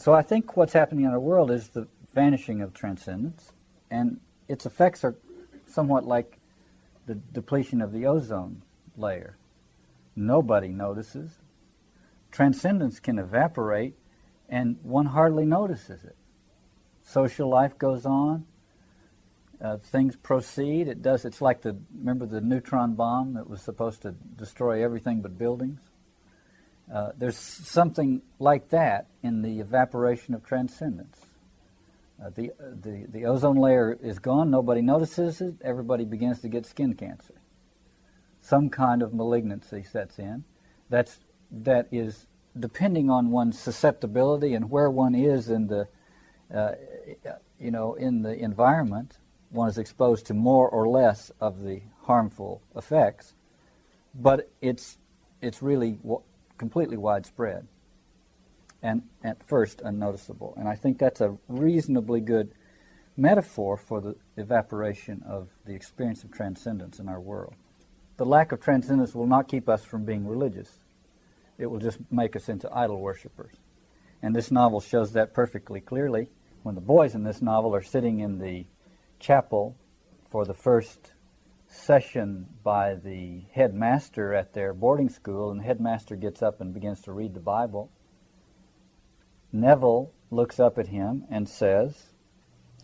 So I think what's happening in our world is the vanishing of transcendence, and its effects are somewhat like the depletion of the ozone layer. Nobody notices. Transcendence can evaporate, and one hardly notices it. Social life goes on. Uh, things proceed. It does. It's like the remember the neutron bomb that was supposed to destroy everything but buildings. Uh, there's something like that in the evaporation of transcendence. Uh, the, the, the ozone layer is gone, nobody notices it, everybody begins to get skin cancer. Some kind of malignancy sets in. That's, that is depending on one's susceptibility and where one is in the, uh, you know, in the environment, one is exposed to more or less of the harmful effects, but it's, it's really completely widespread and at first unnoticeable. And I think that's a reasonably good metaphor for the evaporation of the experience of transcendence in our world. The lack of transcendence will not keep us from being religious. It will just make us into idol worshippers. And this novel shows that perfectly clearly when the boys in this novel are sitting in the chapel for the first session by the headmaster at their boarding school, and the headmaster gets up and begins to read the Bible. Neville looks up at him and says,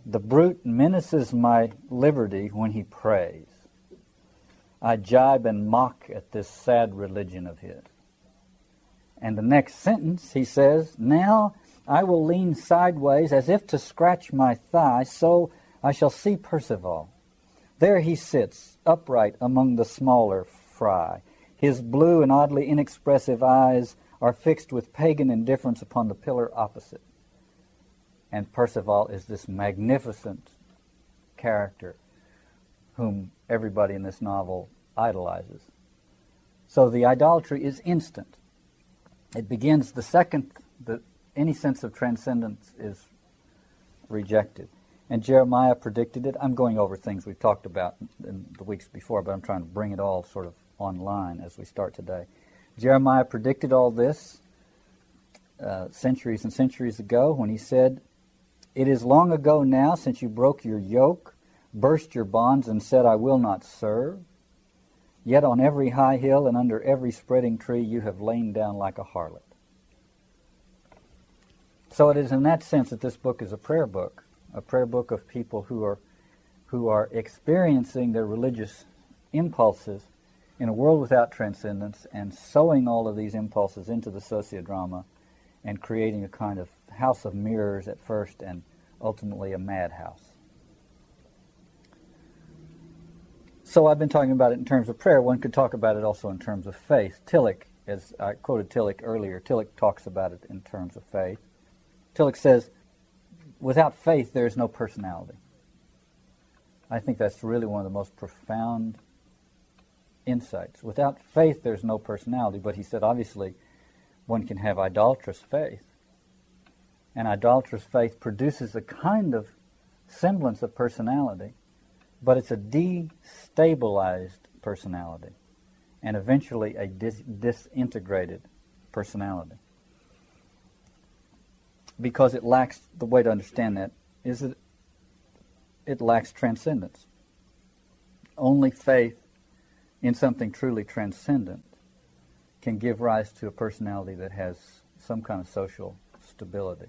The brute menaces my liberty when he prays. I jibe and mock at this sad religion of his. And the next sentence he says, Now I will lean sideways as if to scratch my thigh, so I shall see Percival. There he sits, upright among the smaller fry. His blue and oddly inexpressive eyes are fixed with pagan indifference upon the pillar opposite. And Percival is this magnificent character whom everybody in this novel idolizes. So the idolatry is instant. It begins the second that any sense of transcendence is rejected. And Jeremiah predicted it. I'm going over things we've talked about in the weeks before, but I'm trying to bring it all sort of online as we start today. Jeremiah predicted all this uh, centuries and centuries ago when he said, It is long ago now since you broke your yoke, burst your bonds, and said, I will not serve. Yet on every high hill and under every spreading tree you have lain down like a harlot. So it is in that sense that this book is a prayer book a prayer book of people who are who are experiencing their religious impulses in a world without transcendence and sowing all of these impulses into the sociodrama and creating a kind of house of mirrors at first and ultimately a madhouse. So I've been talking about it in terms of prayer. One could talk about it also in terms of faith. Tillich, as I quoted Tillich earlier, Tillich talks about it in terms of faith. Tillich says, without faith, there is no personality. I think that's really one of the most profound insights. Without faith, there's no personality. But he said, obviously, one can have idolatrous faith. And idolatrous faith produces a kind of semblance of personality, but it's a destabilized personality and eventually a dis- disintegrated personality because it lacks the way to understand that is that it lacks transcendence. Only faith in something truly transcendent can give rise to a personality that has some kind of social stability.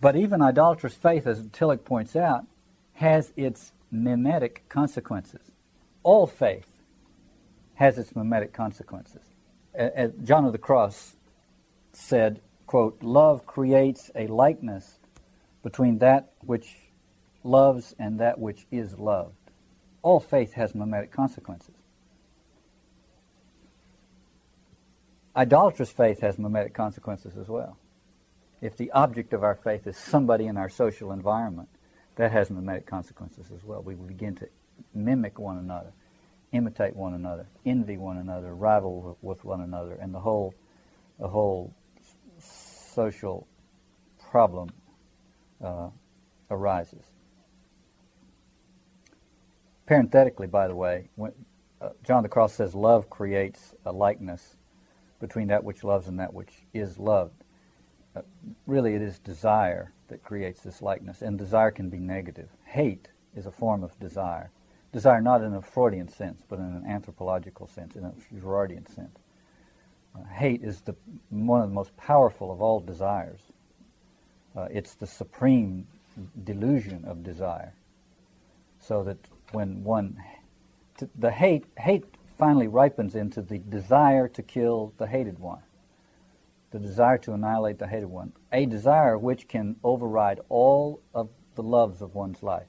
But even idolatrous faith, as Tillich points out, has its mimetic consequences. All faith has its mimetic consequences. As John of the Cross said, quote, love creates a likeness between that which loves and that which is loved. All faith has mimetic consequences. Idolatrous faith has mimetic consequences as well. If the object of our faith is somebody in our social environment, that has mimetic consequences as well. We begin to mimic one another, imitate one another, envy one another, rival with one another, and the whole, the whole social problem uh, arises. Parenthetically, by the way, when, uh, John the Cross says love creates a likeness between that which loves and that which is loved. uh, really it is desire that creates this likeness, and desire can be negative. Hate is a form of desire. Desire not in a Freudian sense, but in an anthropological sense, in a Girardian sense. Hate is the, one of the most powerful of all desires. Uh, it's the supreme delusion of desire. So that when one, the hate, hate finally ripens into the desire to kill the hated one, the desire to annihilate the hated one, a desire which can override all of the loves of one's life.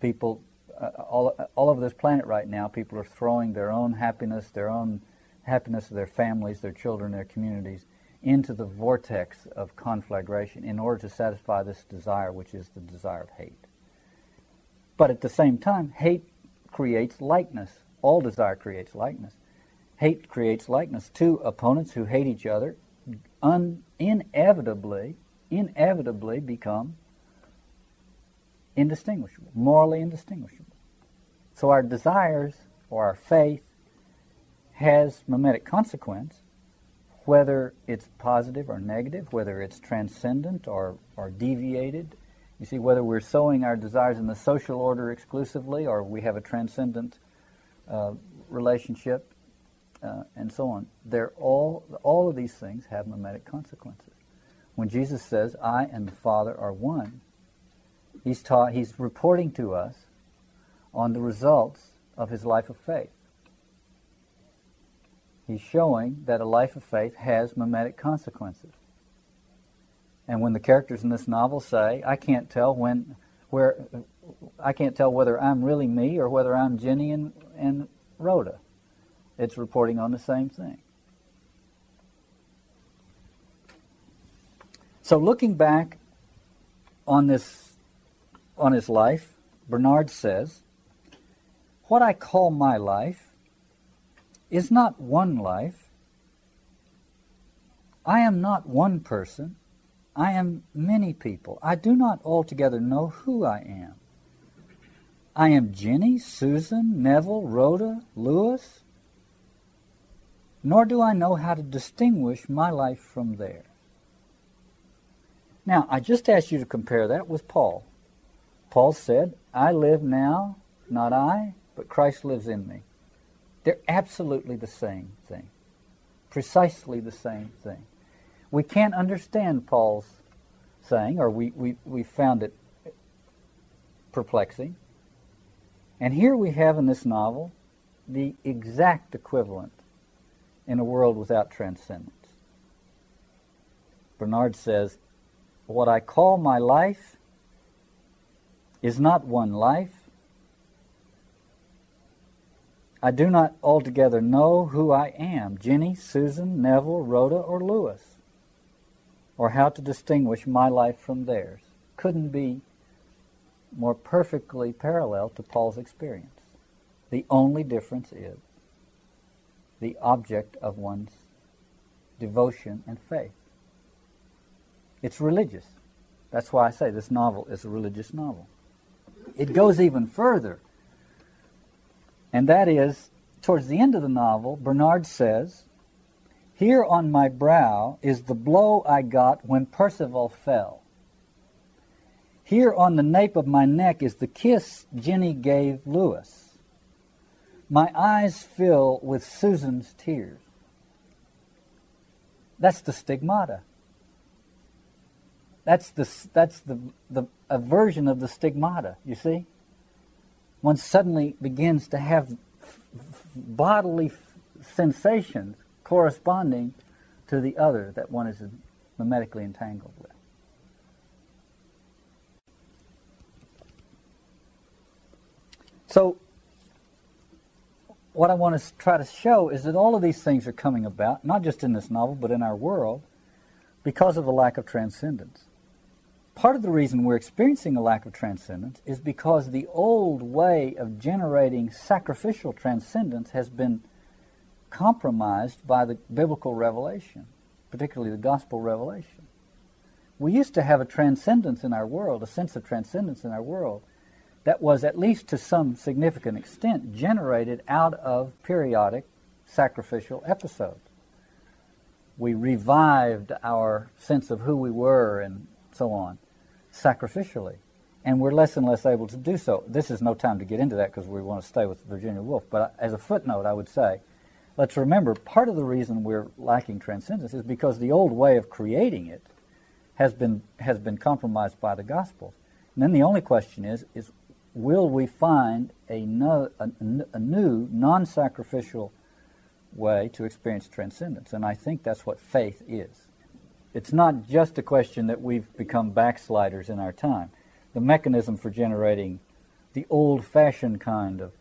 People, uh, all, all over this planet right now, people are throwing their own happiness, their own happiness of their families, their children, their communities, into the vortex of conflagration in order to satisfy this desire, which is the desire of hate. But at the same time, hate creates likeness. All desire creates likeness. Hate creates likeness. Two opponents who hate each other un- inevitably, inevitably become indistinguishable, morally indistinguishable. So our desires or our faith has mimetic consequence, whether it's positive or negative, whether it's transcendent or, or deviated. You see, whether we're sowing our desires in the social order exclusively or we have a transcendent uh, relationship uh, and so on. They're all, all of these things have mimetic consequences. When Jesus says, I and the Father are one, he's, taught, he's reporting to us on the results of his life of faith. He's showing that a life of faith has mimetic consequences. And when the characters in this novel say, I can't tell when, where, I can't tell whether I'm really me or whether I'm Jinny and, and Rhoda, it's reporting on the same thing. So looking back on this, on his life, Bernard says, what I call my life is not one life. I am not one person. I am many people. I do not altogether know who I am. I am Jinny, Susan, Neville, Rhoda, Louis, nor do I know how to distinguish my life from theirs. Now, I just asked you to compare that with Paul. Paul said, I live now, not I, but Christ lives in me. They're absolutely the same thing. Precisely the same thing. We can't understand Paul's saying, or we, we, we found it perplexing. And here we have in this novel the exact equivalent in a world without transcendence. Bernard says, What I call my life is not one life, I do not altogether know who I am Jinny, Susan, Neville, Rhoda, or Louis, or how to distinguish my life from theirs. Couldn't be more perfectly parallel to Paul's experience. The only difference is the object of one's devotion and faith. It's religious. That's why I say this novel is a religious novel. It goes even further and that is, towards the end of the novel, Bernard says, Here on my brow is the blow I got when Percival fell. Here on the nape of my neck is the kiss Jinny gave Louis. My eyes fill with Susan's tears. That's the stigmata. That's the that's the the a version of the stigmata. You see one suddenly begins to have bodily sensations corresponding to the other that one is mimetically entangled with. So, what I want to try to show is that all of these things are coming about, not just in this novel, but in our world, because of a lack of transcendence part of the reason we're experiencing a lack of transcendence is because the old way of generating sacrificial transcendence has been compromised by the biblical revelation, particularly the gospel revelation. We used to have a transcendence in our world, a sense of transcendence in our world, that was, at least to some significant extent, generated out of periodic sacrificial episodes. we revived our sense of who we were and so on sacrificially. And we're less and less able to do so. This is no time to get into that because we want to stay with Virginia Woolf. But as a footnote, I would say, let's remember part of the reason we're lacking transcendence is because the old way of creating it has been, has been compromised by the Gospels. And then the only question is, is will we find a, no, a, a new non-sacrificial way to experience transcendence? And I think that's what faith is. It's not just a question that we've become backsliders in our time. The mechanism for generating the old-fashioned kind of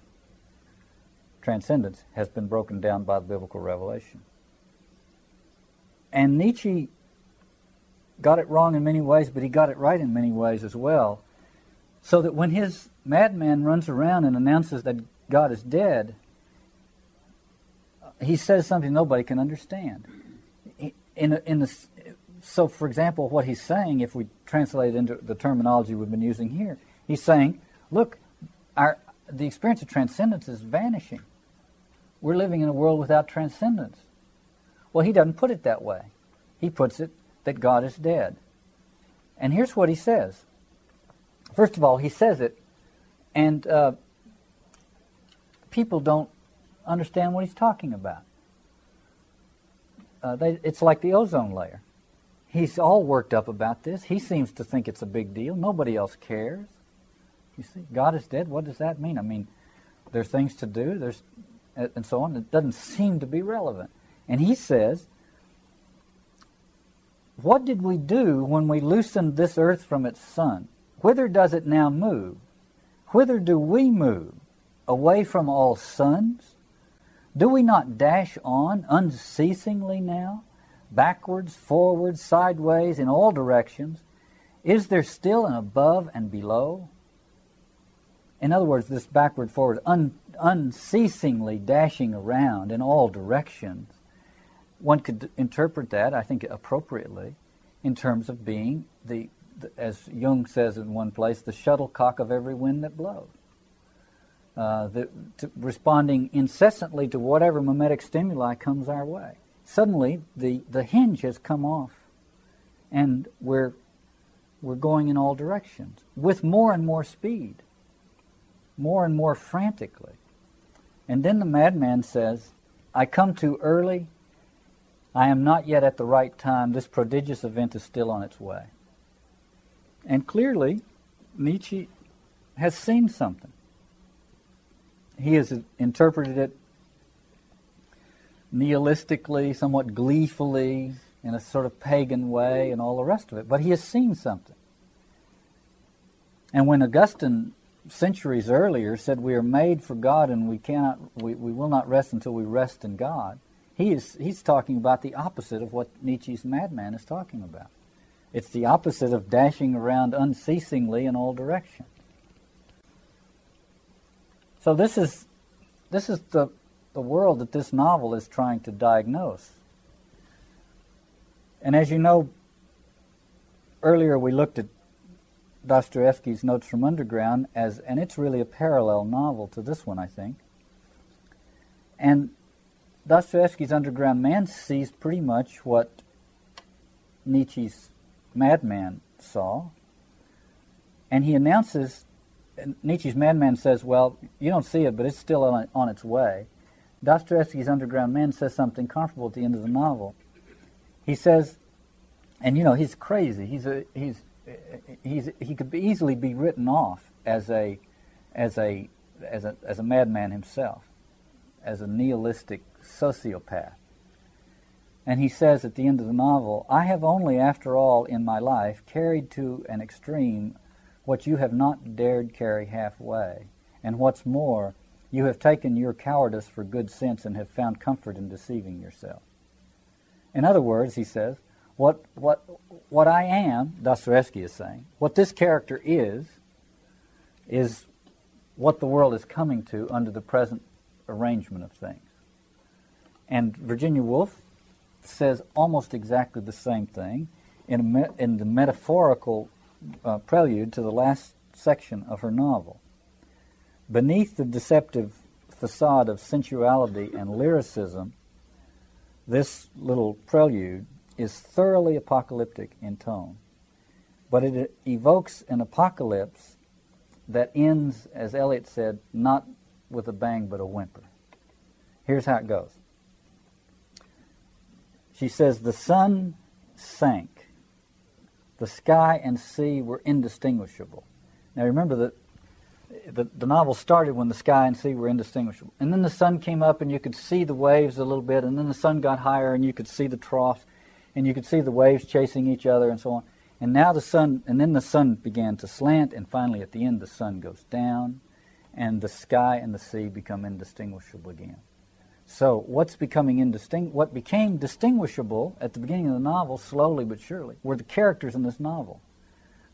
transcendence has been broken down by the biblical revelation. And Nietzsche got it wrong in many ways, but he got it right in many ways as well. So that when his madman runs around and announces that God is dead, he says something nobody can understand. In, in the, so, for example, what he's saying, if we translate it into the terminology we've been using here, he's saying, look, our, the experience of transcendence is vanishing. We're living in a world without transcendence. Well, he doesn't put it that way. He puts it that God is dead. And here's what he says. First of all, he says it, and uh, people don't understand what he's talking about. Uh, they, it's like the ozone layer. He's all worked up about this. He seems to think it's a big deal. Nobody else cares. You see, God is dead. What does that mean? I mean, there's things to do. There's and so on. It doesn't seem to be relevant. And he says what did we do when we loosened this earth from its sun? Whither does it now move? Whither do we move? Away from all suns? Do we not dash on unceasingly now? Backwards, forwards, sideways, in all directions? Is there still an above and below? In other words, this backward, forward, un- unceasingly dashing around in all directions one could interpret that, I think, appropriately, in terms of being the, the as Jung says in one place, the shuttlecock of every wind that blows. Uh, the, to, responding incessantly to whatever mimetic stimuli comes our way. Suddenly, the, the hinge has come off, and we're, we're going in all directions with more and more speed, more and more frantically. And then the madman says, I come too early I am not yet at the right time. This prodigious event is still on its way. And clearly, Nietzsche has seen something. He has interpreted it nihilistically, somewhat gleefully, in a sort of pagan way, and all the rest of it. But he has seen something. And when Augustine, centuries earlier, said we are made for God and we cannot, we, we will not rest until we rest in God, he is, he's talking about the opposite of what Nietzsche's madman is talking about. It's the opposite of dashing around unceasingly in all directions. So this is, this is the, the world that this novel is trying to diagnose. And as you know, earlier we looked at Dostoevsky's Notes from Underground as, and it's really a parallel novel to this one, I think. And Dostoevsky's Underground Man sees pretty much what Nietzsche's Madman saw, and he announces. Nietzsche's Madman says, "Well, you don't see it, but it's still on, on its way." Dostoevsky's Underground Man says something comparable at the end of the novel. He says, and you know he's crazy. He's a he's he's he could be easily be written off as a as a as a as a madman himself, as a nihilistic sociopath. And he says at the end of the novel, I have only, after all, in my life, carried to an extreme what you have not dared carry halfway. And what's more, you have taken your cowardice for good sense and have found comfort in deceiving yourself. In other words, he says, what, what, what I am, Dostoevsky is saying, what this character is, is what the world is coming to under the present arrangement of things. And Virginia Woolf says almost exactly the same thing in, me- in the metaphorical uh, prelude to the last section of her novel. Beneath the deceptive facade of sensuality and lyricism, this little prelude is thoroughly apocalyptic in tone, but it evokes an apocalypse that ends, as Eliot said, not with a bang but a whimper. Here's how it goes. She says, The sun sank. The sky and sea were indistinguishable. Now remember that the, the novel started when the sky and sea were indistinguishable. And then the sun came up and you could see the waves a little bit, and then the sun got higher and you could see the trough, and you could see the waves chasing each other and so on. And now the sun, and then the sun began to slant, and finally at the end the sun goes down, and the sky and the sea become indistinguishable again. So what's becoming indistinct, what became distinguishable at the beginning of the novel, slowly but surely, were the characters in this novel.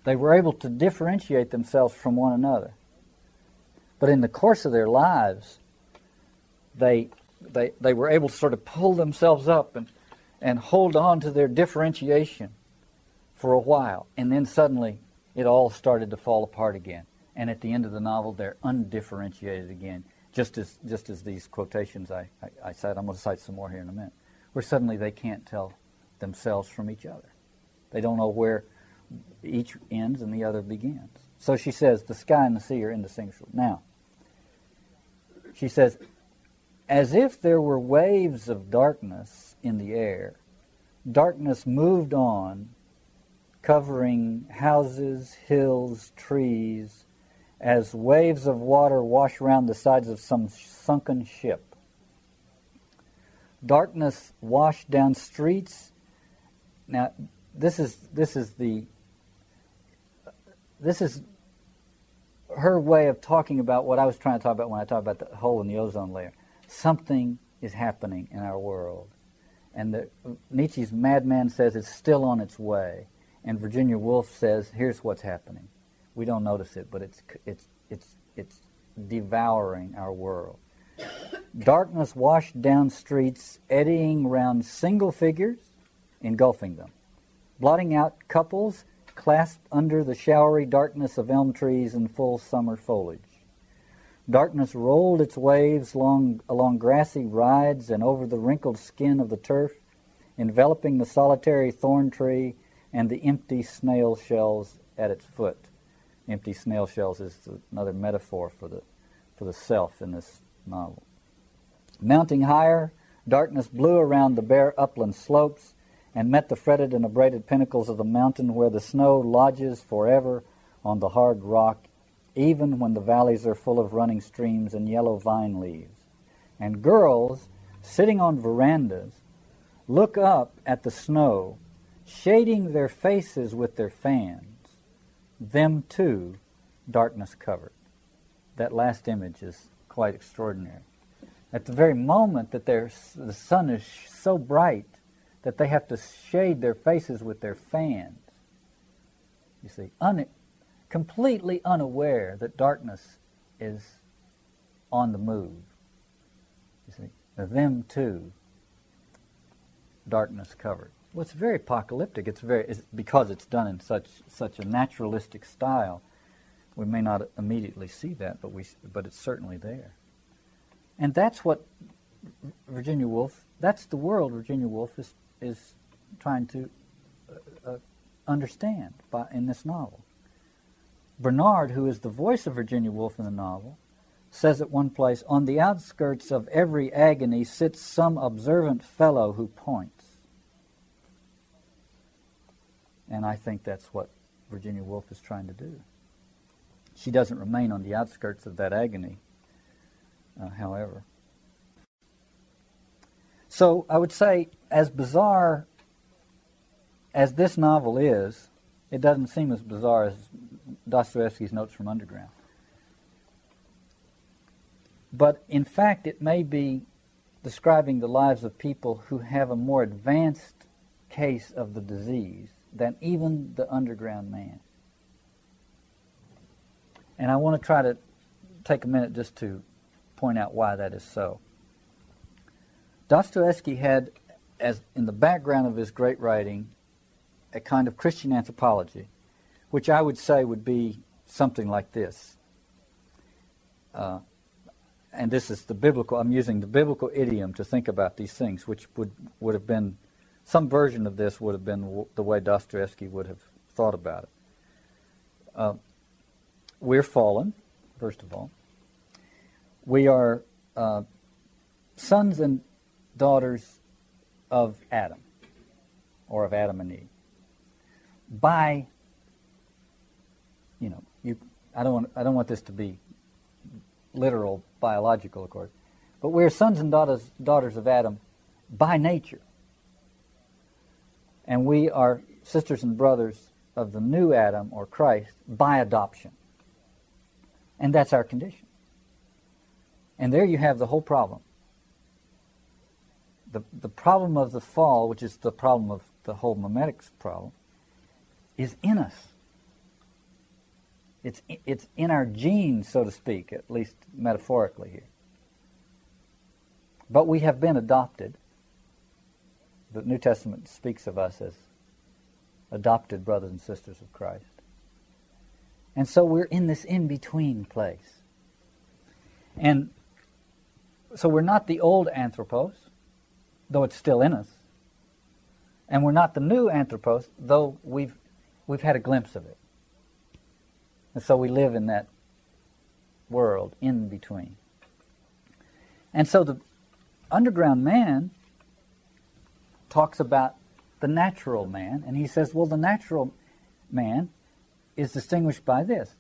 They were able to differentiate themselves from one another. But in the course of their lives, they, they, they were able to sort of pull themselves up and, and hold on to their differentiation for a while. And then suddenly it all started to fall apart again. And at the end of the novel, they're undifferentiated again, just as, just as these quotations I, I, I said. I'm going to cite some more here in a minute, where suddenly they can't tell themselves from each other. They don't know where each ends and the other begins. So she says, the sky and the sea are indistinguishable. Now, she says, as if there were waves of darkness in the air, darkness moved on, covering houses, hills, trees, as waves of water wash around the sides of some sunken ship. Darkness washed down streets. Now, this is this is the this is her way of talking about what I was trying to talk about when I talked about the hole in the ozone layer. Something is happening in our world. And the, Nietzsche's madman says it's still on its way. And Virginia Woolf says, here's what's happening. We don't notice it, but it's, it's, it's, it's devouring our world. Darkness washed down streets, eddying round single figures, engulfing them, blotting out couples clasped under the showery darkness of elm trees in full summer foliage. Darkness rolled its waves along, along grassy rides and over the wrinkled skin of the turf, enveloping the solitary thorn tree and the empty snail shells at its foot. Empty snail shells is another metaphor for the, for the self in this novel. Mounting higher, darkness blew around the bare upland slopes, and met the fretted and abraded pinnacles of the mountain where the snow lodges forever on the hard rock, even when the valleys are full of running streams and yellow vine leaves. And girls, sitting on verandas, look up at the snow, shading their faces with their fans, them too darkness covered. That last image is quite extraordinary. At the very moment that the sun is so bright that they have to shade their faces with their fans. You see, un- completely unaware that darkness is on the move. You see, them too, darkness covered. Well, it's very apocalyptic. It's very it's because it's done in such such a naturalistic style. We may not immediately see that, but we but it's certainly there. And that's what Virginia Woolf. That's the world Virginia Woolf is is trying to uh, uh, understand by, in this novel. Bernard, who is the voice of Virginia Woolf in the novel, says at one place, On the outskirts of every agony sits some observant fellow who points. And I think that's what Virginia Woolf is trying to do. She doesn't remain on the outskirts of that agony, uh, however. So I would say, as bizarre as this novel is, it doesn't seem as bizarre as Dostoevsky's Notes from Underground. But in fact, it may be describing the lives of people who have a more advanced case of the disease than even the underground man. And I want to try to take a minute just to point out why that is so. Dostoevsky had, as in the background of his great writing, a kind of Christian anthropology, which I would say would be something like this. Uh, and this is the biblical, I'm using the biblical idiom to think about these things, which would, would have been, some version of this would have been the way Dostoevsky would have thought about it. Uh, we're fallen, first of all. We are uh, sons and daughters of Adam, or of Adam and Eve. By, you know, you, I don't want, I don't want this to be literal biological, of course, but we're sons and daughters, daughters of Adam by nature. And we are sisters and brothers of the new Adam or Christ by adoption. And that's our condition. And there you have the whole problem. The, the problem of the fall, which is the problem of the whole mimetics problem, is in us. It's, it's in our genes, so to speak, at least metaphorically here. But we have been adopted. The New Testament speaks of us as adopted brothers and sisters of Christ. And so we're in this in between place. And so we're not the old anthropos, though it's still in us. And we're not the new anthropos, though we've, we've had a glimpse of it. And so we live in that world in between. And so the underground man talks about the natural man, and he says, well, the natural man is distinguished by this.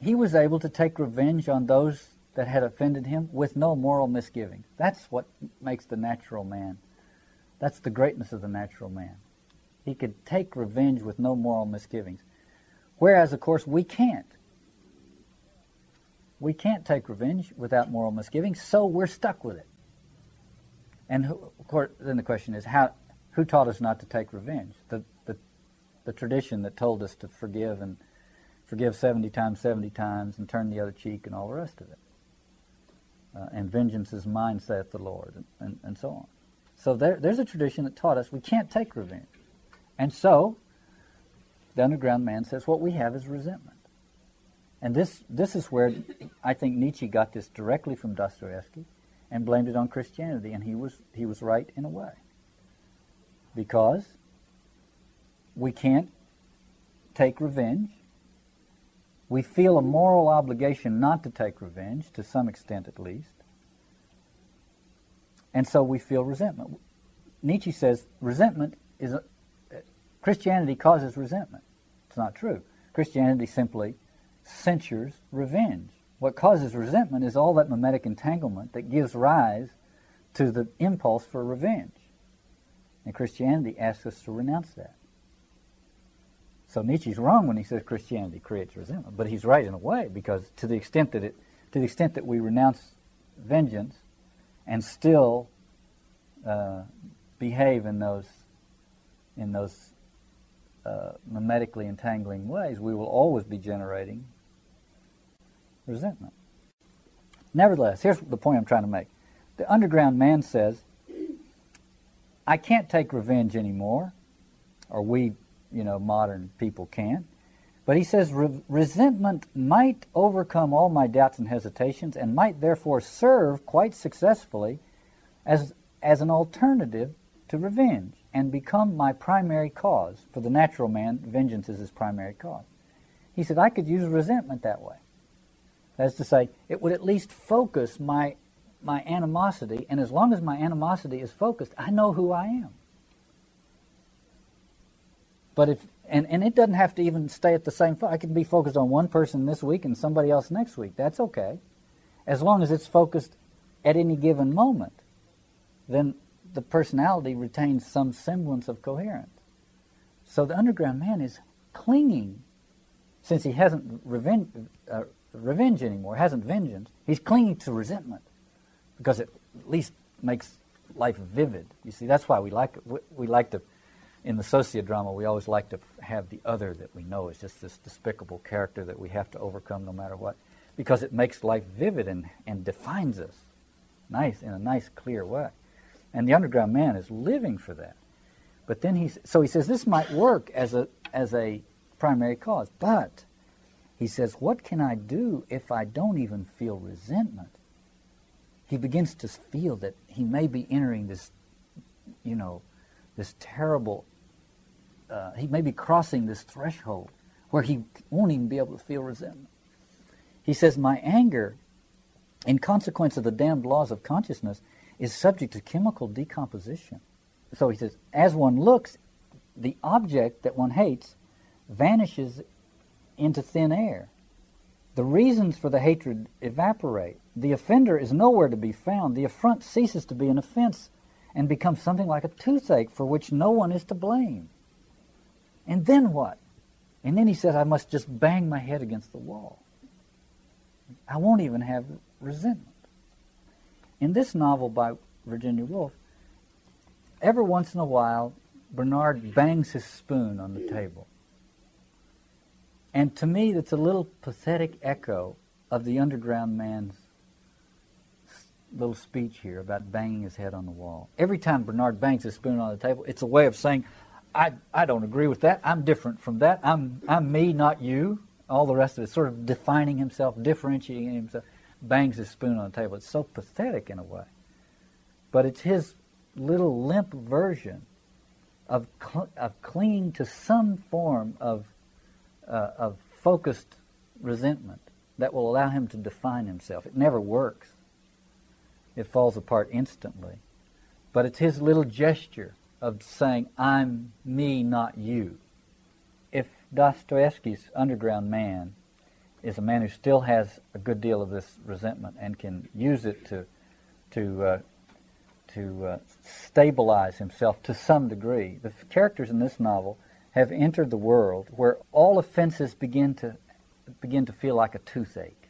He was able to take revenge on those that had offended him with no moral misgiving. That's what makes the natural man. That's the greatness of the natural man. He could take revenge with no moral misgivings. Whereas, of course, we can't. We can't take revenge without moral misgivings, so we're stuck with it. And who, of course, then the question is, how, who taught us not to take revenge? The, the, the tradition that told us to forgive and forgive 70 times, 70 times, and turn the other cheek, and all the rest of it. Uh, and vengeance is mine, saith the Lord, and, and, and so on. So there, there's a tradition that taught us we can't take revenge. And so the underground man says what we have is resentment. And this, this is where I think Nietzsche got this directly from Dostoevsky and blamed it on Christianity, and he was, he was right in a way. Because we can't take revenge. We feel a moral obligation not to take revenge, to some extent at least. And so we feel resentment. Nietzsche says resentment is a, Christianity causes resentment It's not true. Christianity simply censures revenge. What causes resentment is all that mimetic entanglement that gives rise to the impulse for revenge. And Christianity asks us to renounce that. So Nietzsche's wrong when he says Christianity creates resentment, but he's right in a way because to the extent that it, to the extent that we renounce vengeance and still uh, behave in those in those uh, mimetically entangling ways, we will always be generating resentment. Nevertheless, here's the point I'm trying to make. The underground man says, I can't take revenge anymore, or we, you know, modern people can't. But he says resentment might overcome all my doubts and hesitations and might therefore serve quite successfully as, as an alternative to revenge and become my primary cause. For the natural man, vengeance is his primary cause. He said, I could use resentment that way. That is to say, it would at least focus my, my animosity, and as long as my animosity is focused, I know who I am. But if and, and it doesn't have to even stay at the same I can be focused on one person this week and somebody else next week. That's okay. As long as it's focused at any given moment, then the personality retains some semblance of coherence. So the underground man is clinging, since he hasn't revenge, uh, revenge anymore, hasn't vengeance, he's clinging to resentment because it at least makes life vivid. You see, that's why we like we, we like to, in the sociodrama, we always like to have the other that we know is just this despicable character that we have to overcome no matter what, because it makes life vivid and, and defines us, nice in a nice, clear way. And the underground man is living for that. But then he, so he says this might work as a, as a primary cause, but he says, What can I do if I don't even feel resentment? He begins to feel that he may be entering this, you know, this terrible, uh, he may be crossing this threshold where he won't even be able to feel resentment. He says, My anger, in consequence of the damned laws of consciousness, is subject to chemical decomposition. So he says, as one looks, the object that one hates vanishes into thin air. The reasons for the hatred evaporate. The offender is nowhere to be found. The affront ceases to be an offense and becomes something like a toothache for which no one is to blame. And then what? And then he says, I must just bang my head against the wall. I won't even have resentment. In this novel by Virginia Woolf, every once in a while, Bernard bangs his spoon on the table. And to me, that's a little pathetic echo of the underground man's little speech here about banging his head on the wall. Every time Bernard bangs his spoon on the table, it's a way of saying, I, I don't agree with that. I'm different from that. I'm, I'm me, not you. All the rest of it, sort of defining himself, differentiating himself, bangs his spoon on the table. It's so pathetic in a way. But it's his little limp version of, cl- of clinging to some form of, uh, of focused resentment that will allow him to define himself. It never works. It falls apart instantly. But it's his little gesture of saying, I'm me, not you. If Dostoevsky's underground man is a man who still has a good deal of this resentment and can use it to, to uh, to uh, stabilize himself to some degree. The characters in this novel have entered the world where all offenses begin to begin to feel like a toothache.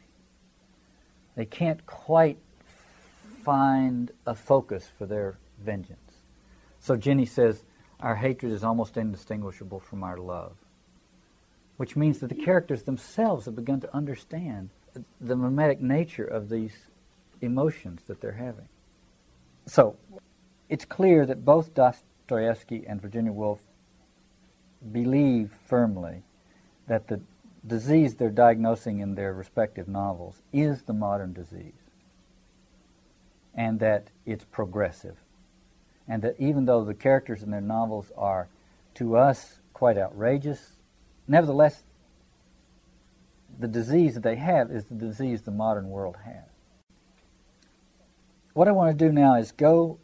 They can't quite find a focus for their vengeance. So Jinny says, Our hatred is almost indistinguishable from our love. Which means that the characters themselves have begun to understand the mimetic nature of these emotions that they're having. So it's clear that both Dostoevsky and Virginia Woolf believe firmly that the disease they're diagnosing in their respective novels is the modern disease, and that it's progressive, and that even though the characters in their novels are, to us, quite outrageous, nevertheless, the disease that they have is the disease the modern world has what I want to do now is go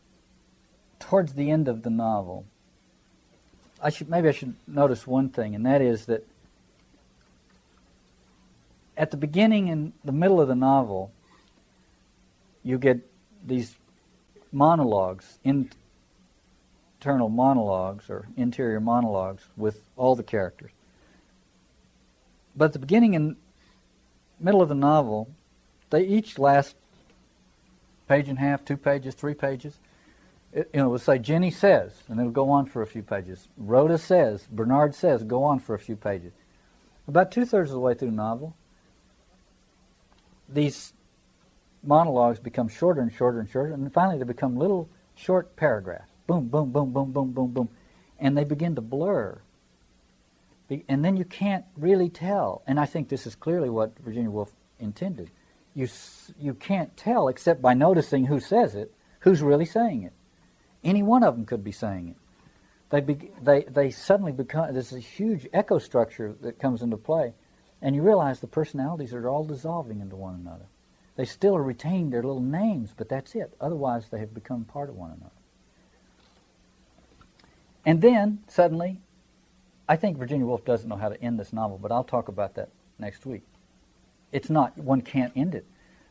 towards the end of the novel. I should maybe I should notice one thing, and that is that at the beginning and the middle of the novel, you get these monologues, internal monologues or interior monologues with all the characters. But at the beginning and middle of the novel, they each last page and a half, two pages, three pages. It, you know, it would say Jinny says, and it'll go on for a few pages. Rhoda says, Bernard says, go on for a few pages. About two thirds of the way through the novel, these monologues become shorter and shorter and shorter, and finally they become little short paragraphs. Boom, boom, boom, boom, boom, boom, boom. And they begin to blur. And then you can't really tell. And I think this is clearly what Virginia Woolf intended you, you can't tell except by noticing who says it, who's really saying it. Any one of them could be saying it. They, be, they, they suddenly become, there's a huge echo structure that comes into play, and you realize the personalities are all dissolving into one another. They still retain their little names, but that's it. Otherwise, they have become part of one another. And then, suddenly, I think Virginia Woolf doesn't know how to end this novel, but I'll talk about that next week. It's not, one can't end it.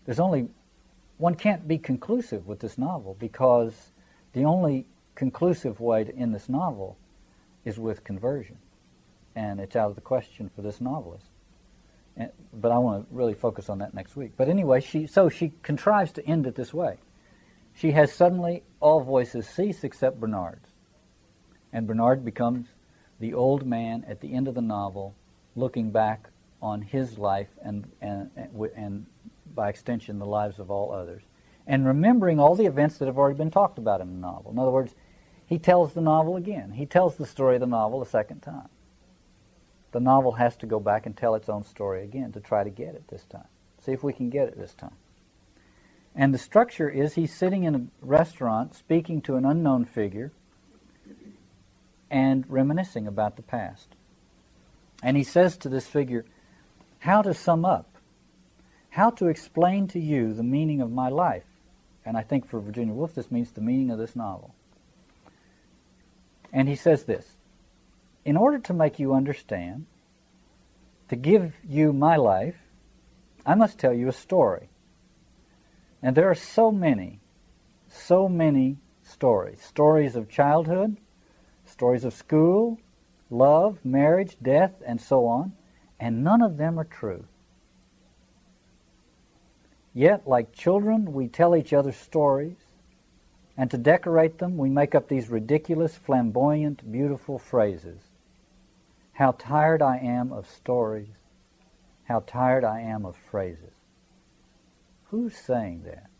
There's only, one can't be conclusive with this novel because the only conclusive way to end this novel is with conversion. And it's out of the question for this novelist. And, but I want to really focus on that next week. But anyway, she, so she contrives to end it this way. She has suddenly all voices cease except Bernard's. And Bernard becomes the old man at the end of the novel looking back on his life and, and, and by extension, the lives of all others. And remembering all the events that have already been talked about in the novel. In other words, he tells the novel again. He tells the story of the novel a second time. The novel has to go back and tell its own story again to try to get it this time. See if we can get it this time. And the structure is he's sitting in a restaurant speaking to an unknown figure and reminiscing about the past. And he says to this figure, How to sum up, how to explain to you the meaning of my life. And I think for Virginia Woolf, this means the meaning of this novel. And he says this In order to make you understand, to give you my life, I must tell you a story. And there are so many, so many stories. Stories of childhood, stories of school, love, marriage, death, and so on, and none of them are true. Yet, like children, we tell each other stories, and to decorate them, we make up these ridiculous, flamboyant, beautiful phrases. How tired I am of stories. How tired I am of phrases. Who's saying that?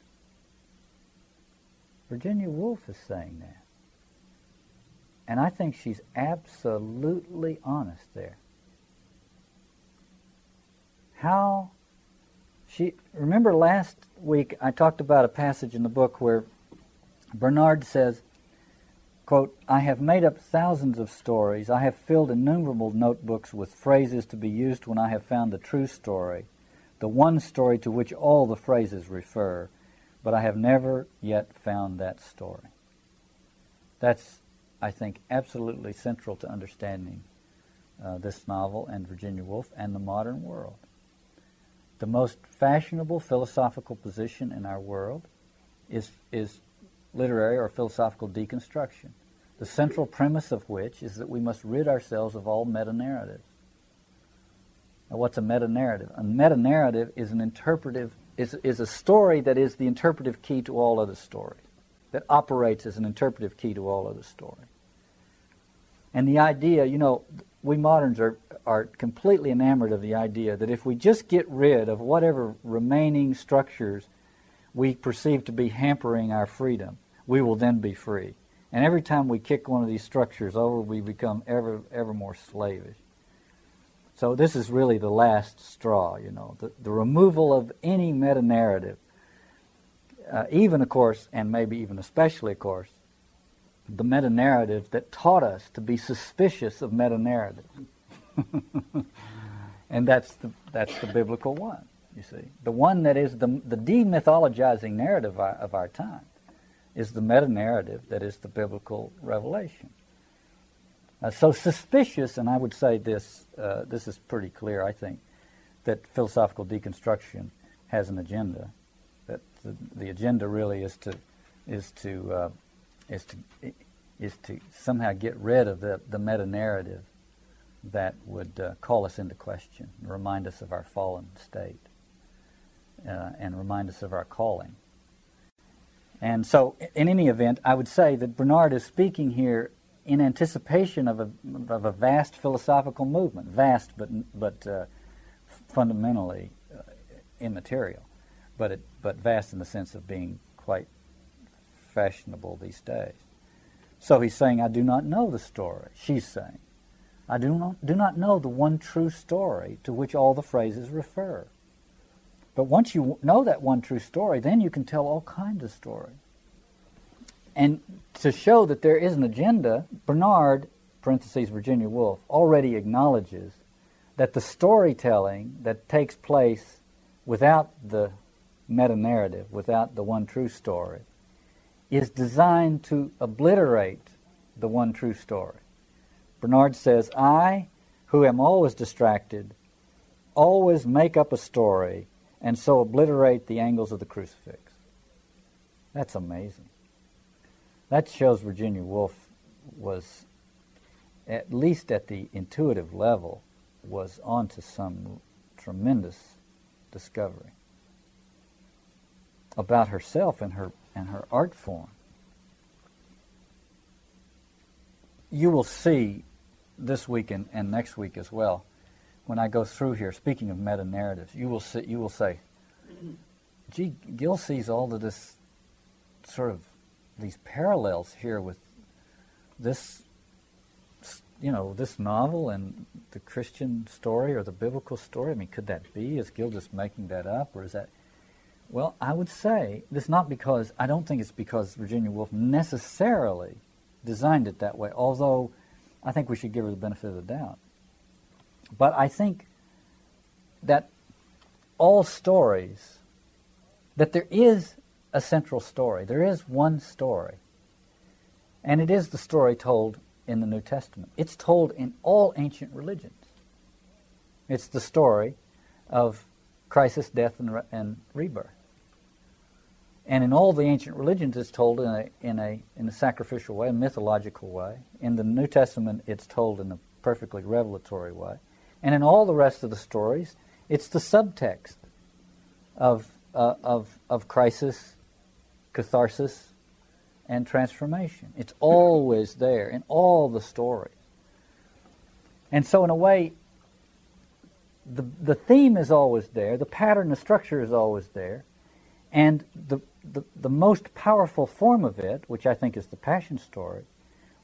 Virginia Woolf is saying that. And I think she's absolutely honest there. How she remember last week I talked about a passage in the book where Bernard says, quote, I have made up thousands of stories. I have filled innumerable notebooks with phrases to be used when I have found the true story, the one story to which all the phrases refer, but I have never yet found that story. That's I think, absolutely central to understanding uh, this novel and Virginia Woolf and the modern world. The most fashionable philosophical position in our world is, is literary or philosophical deconstruction, the central premise of which is that we must rid ourselves of all meta narratives. Now, what's a meta narrative? A meta narrative is an interpretive is, is a story that is the interpretive key to all other stories, that operates as an interpretive key to all other stories. And the idea, you know, we moderns are, are completely enamored of the idea that if we just get rid of whatever remaining structures we perceive to be hampering our freedom, we will then be free. And every time we kick one of these structures over, we become ever, ever more slavish. So this is really the last straw, you know, the, the removal of any meta narrative, uh, even, of course, and maybe even especially, of course, the meta narrative that taught us to be suspicious of meta narratives. and that's the, that's the biblical one, you see. The one that is the, the demythologizing narrative of our time is the meta narrative that is the biblical revelation. Uh, so suspicious, and I would say this, uh, this is pretty clear, I think, that philosophical deconstruction has an agenda. That the, the agenda really is to, is to uh, is to is to somehow get rid of the, the meta narrative that would uh, call us into question, remind us of our fallen state, uh, and remind us of our calling. And so, in any event, I would say that Bernard is speaking here in anticipation of a, of a vast philosophical movement, vast but, but uh, fundamentally uh, immaterial, but, it, but vast in the sense of being quite fashionable these days. So he's saying, I do not know the story. She's saying, I do not, do not know the one true story to which all the phrases refer. But once you know that one true story, then you can tell all kinds of stories. And to show that there is an agenda, Bernard, parentheses Virginia Woolf, already acknowledges that the storytelling that takes place without the meta narrative, without the one true story, is designed to obliterate the one true story. Bernard says, I, who am always distracted, always make up a story and so obliterate the angles of the crucifix. That's amazing. That shows Virginia Woolf was, at least at the intuitive level, was onto some tremendous discovery about herself and her and her art form. You will see this week and, and next week as well, when I go through here, speaking of meta narratives, you will see, you will say, gee, Gil sees all of this sort of these parallels here with this you know, this novel and the Christian story or the biblical story, I mean, could that be? Is Gil just making that up, or is that? Well, I would say this not because I don't think it's because Virginia Woolf necessarily designed it that way, although I think we should give her the benefit of the doubt. But I think that all stories, that there is a central story, there is one story, and it is the story told in the New Testament. It's told in all ancient religions. It's the story of crisis, death, and, re- and rebirth. And in all the ancient religions, it's told in a, in, a, in a sacrificial way, a mythological way. In the New Testament, it's told in a perfectly revelatory way. And in all the rest of the stories, it's the subtext of, uh, of, of crisis, catharsis, and transformation. It's always there in all the stories. And so, in a way, the, the theme is always there, the pattern, the structure is always there, and the, the, the most powerful form of it, which I think is the passion story,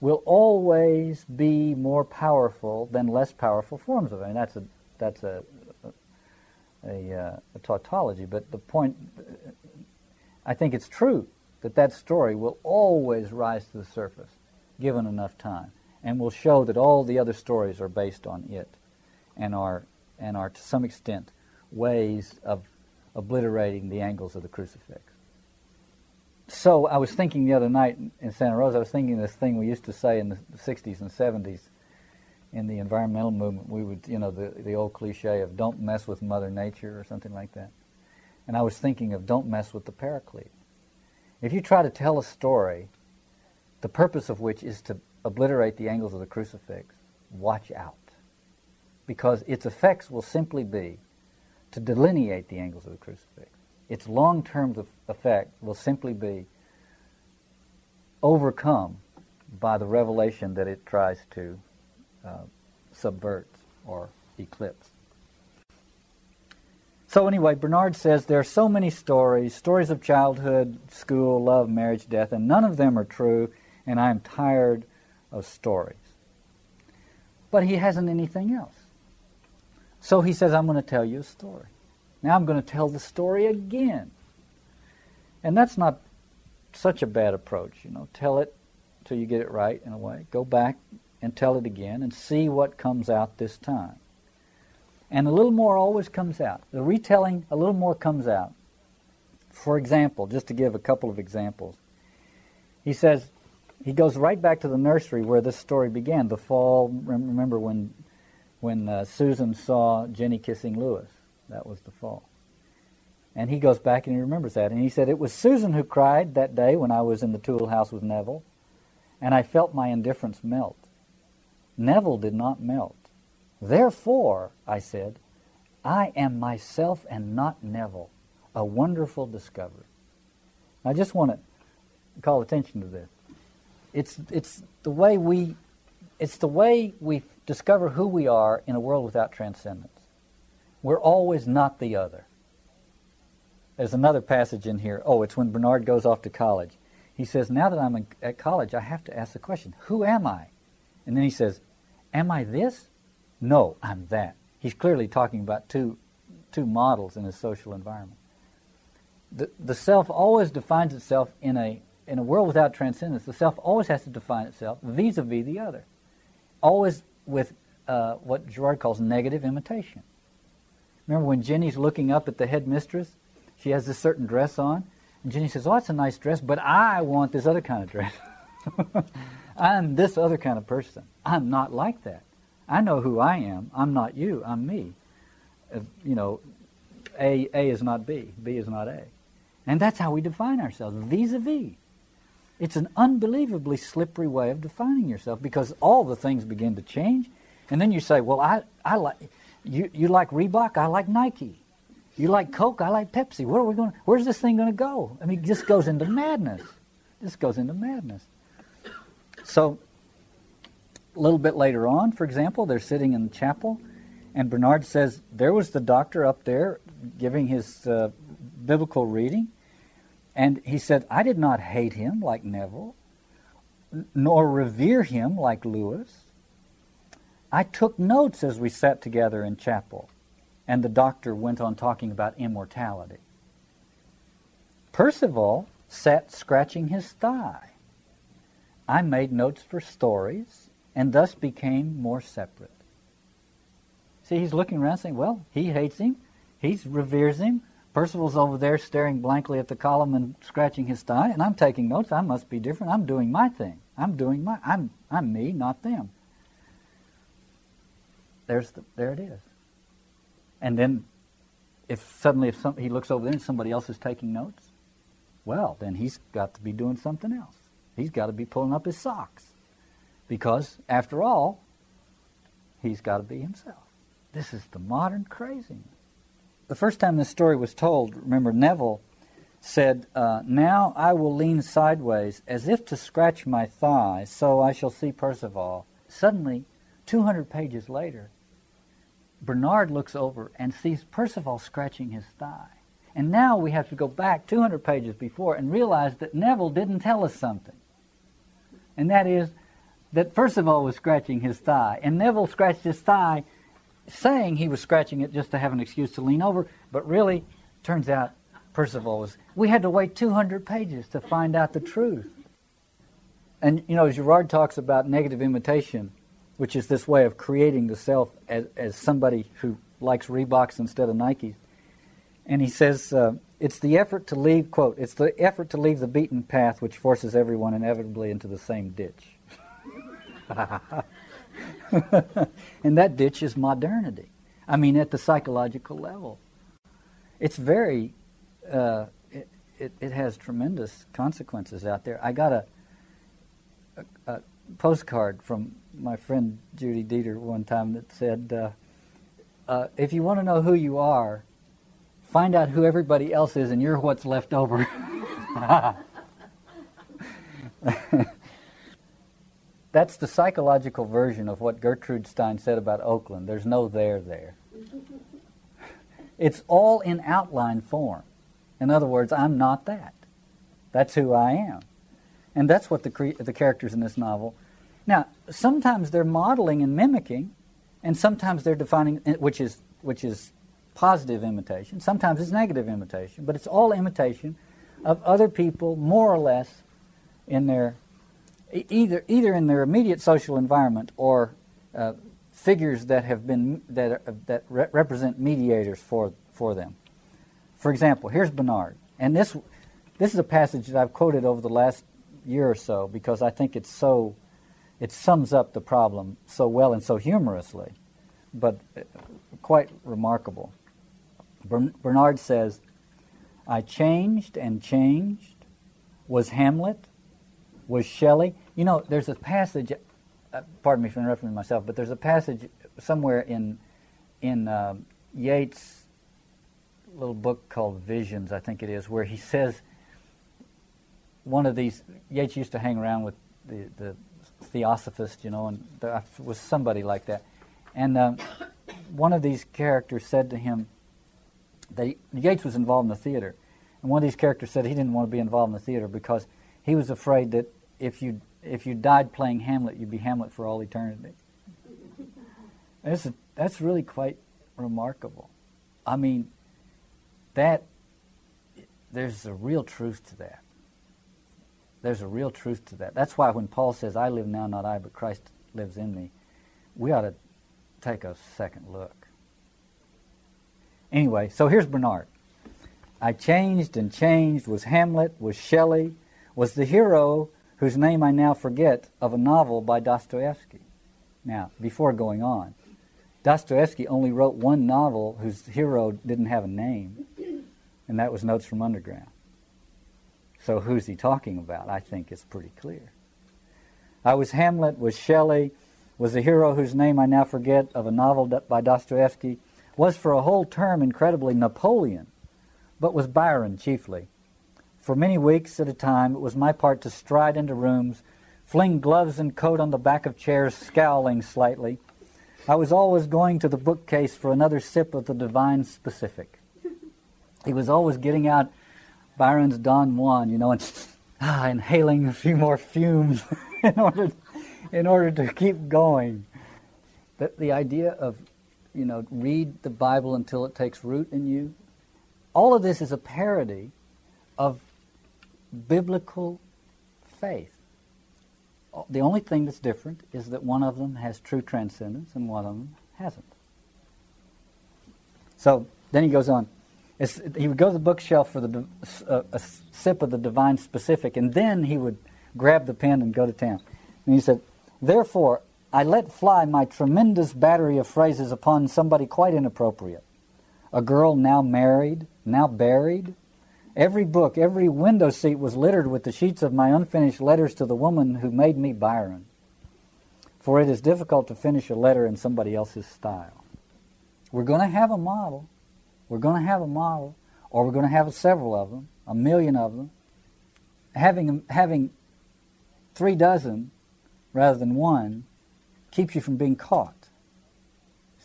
will always be more powerful than less powerful forms of it. And that's a, that's a, a, a, uh, a tautology, but the point, I think it's true that that story will always rise to the surface given enough time and will show that all the other stories are based on it and are, and are to some extent ways of obliterating the angles of the crucifix. So I was thinking the other night in Santa Rosa, I was thinking this thing we used to say in the 60s and 70s in the environmental movement. We would, you know, the, the old cliche of don't mess with Mother Nature or something like that. And I was thinking of don't mess with the paraclete. If you try to tell a story, the purpose of which is to obliterate the angles of the crucifix, watch out. Because its effects will simply be to delineate the angles of the crucifix. Its long term effect will simply be overcome by the revelation that it tries to uh, subvert or eclipse. So anyway, Bernard says there are so many stories, stories of childhood, school, love, marriage, death, and none of them are true, and I am tired of stories. But he hasn't anything else. So he says, I'm going to tell you a story. Now I'm going to tell the story again. And that's not such a bad approach, you know. Tell it till you get it right in a way. Go back and tell it again and see what comes out this time. And a little more always comes out. The retelling, a little more comes out. For example, just to give a couple of examples, he says, he goes right back to the nursery where this story began. The fall, remember when, when uh, Susan saw Jinny kissing Louis. That was the fall. And he goes back and he remembers that. And he said, It was Susan who cried that day when I was in the tool house with Neville, and I felt my indifference melt. Neville did not melt. Therefore, I said, I am myself and not Neville. A wonderful discovery. I just want to call attention to this. It's, it's the way we it's the way we discover who we are in a world without transcendence. We're always not the other. There's another passage in here. Oh, it's when Bernard goes off to college. He says, Now that I'm at college, I have to ask the question, Who am I? And then he says, Am I this? No, I'm that. He's clearly talking about two, two models in his social environment. The, the self always defines itself in a, in a world without transcendence. The self always has to define itself vis a vis the other, always with uh, what Girard calls negative imitation. Remember when Jinny's looking up at the headmistress? She has this certain dress on, and Jinny says, Oh, that's a nice dress, but I want this other kind of dress. I'm this other kind of person. I'm not like that. I know who I am. I'm not you. I'm me. Uh, you know, A, A is not B. B is not A. And that's how we define ourselves, vis-a-vis. It's an unbelievably slippery way of defining yourself because all the things begin to change. And then you say, well, I, I like, you, you like Reebok? I like Nike. You like Coke? I like Pepsi. Where are we going? Where's this thing going to go? I mean, this goes into madness. This goes into madness. So a little bit later on, for example, they're sitting in the chapel, and Bernard says, There was the doctor up there giving his uh, biblical reading, and he said, I did not hate him like Neville, nor revere him like Louis. I took notes as we sat together in chapel, and the doctor went on talking about immortality. Percival sat scratching his thigh. I made notes for stories, and thus became more separate. See, he's looking around saying, well, he hates him, he reveres him. Percival's over there staring blankly at the column and scratching his thigh, and I'm taking notes. I must be different. I'm doing my thing. I'm doing my. I'm I'm me, not them. There's the, there it is. And then, if suddenly if some, he looks over there and somebody else is taking notes, well, then he's got to be doing something else. He's got to be pulling up his socks, because after all, he's got to be himself. This is the modern craziness. The first time this story was told, remember Neville said, uh, "Now I will lean sideways as if to scratch my thigh, so I shall see Percival." Suddenly, 200 pages later, Bernard looks over and sees Percival scratching his thigh. And now we have to go back 200 pages before and realize that Neville didn't tell us something. And that is that Percival was scratching his thigh. And Neville scratched his thigh saying he was scratching it just to have an excuse to lean over, but really, turns out Percival was. We had to wait 200 pages to find out the truth. And, you know, Girard talks about negative imitation which is this way of creating the self as, as somebody who likes Reeboks instead of Nikes. And he says, uh, it's the effort to leave, quote, it's the effort to leave the beaten path which forces everyone inevitably into the same ditch. and that ditch is modernity. I mean, at the psychological level. It's very, uh, it, it, it, has tremendous consequences out there. I got a, a, a postcard from my friend Judy Dieter one time that said, uh, uh, if you want to know who you are, find out who everybody else is and you're what's left over. That's the psychological version of what Gertrude Stein said about Oakland. There's no there there. It's all in outline form. In other words, I'm not that. That's who I am. And that's what the, cre- the characters in this novel. Now, sometimes they're modeling and mimicking, and sometimes they're defining, eh, which is which is positive imitation. Sometimes it's negative imitation, but it's all imitation of other people, more or less, in their either either in their immediate social environment or uh, figures that have been that uh, that re- represent mediators for for them. For example, here's Bernard, and this this is a passage that I've quoted over the last year or so because I think it's so it sums up the problem so well and so humorously, but uh, quite remarkable. Bernard says, I changed and changed, was Hamlet, was Shelley. You know, there's a passage, uh, pardon me for interrupting myself, but there's a passage somewhere in, in uh, Yeats' little book called Visions, I think it is, where he says one of these, Yeats used to hang around with the, the theosophist, you know, and there was somebody like that. And uh, one of these characters said to him, that Yeats was involved in the theater, and one of these characters said he didn't want to be involved in the theater because he was afraid that if you if you died playing Hamlet, you'd be Hamlet for all eternity. That's that's really quite remarkable. I mean, that there's a real truth to that. There's a real truth to that. That's why when Paul says, I live now, not I, but Christ lives in me, we ought to take a second look. Anyway, so here's Bernard. I changed and changed, was Hamlet, was Shelley, was the hero whose name I now forget of a novel by Dostoevsky. Now, before going on, Dostoevsky only wrote one novel whose hero didn't have a name, and that was Notes from Underground. So who's he talking about? I think it's pretty clear. I was Hamlet, was Shelley, was a hero whose name I now forget of a novel by Dostoevsky, was for a whole term incredibly Napoleon, but was Byron chiefly. For many weeks at a time, it was my part to stride into rooms, fling gloves and coat on the back of chairs, scowling slightly. I was always going to the bookcase for another sip of the divine specific. He was always getting out Byron's Don Juan, you know, and ah, inhaling a few more fumes in order in order to keep going. The, the idea of, you know, read the Bible until it takes root in you. All of this is a parody of biblical faith. The only thing that's different is that one of them has true transcendence and one of them hasn't. So then he goes on. It's, he would go to the bookshelf for the, uh, a sip of the divine specific, and then he would grab the pen and go to town. And he said, Therefore, I let fly my tremendous battery of phrases upon somebody quite inappropriate. A girl now married, now buried. Every book, every window seat was littered with the sheets of my unfinished letters to the woman who made me Byron. For it is difficult to finish a letter in somebody else's style. We're going to have a model. We're going to have a model, or we're going to have several of them, a million of them. Having, having three dozen rather than one keeps you from being caught.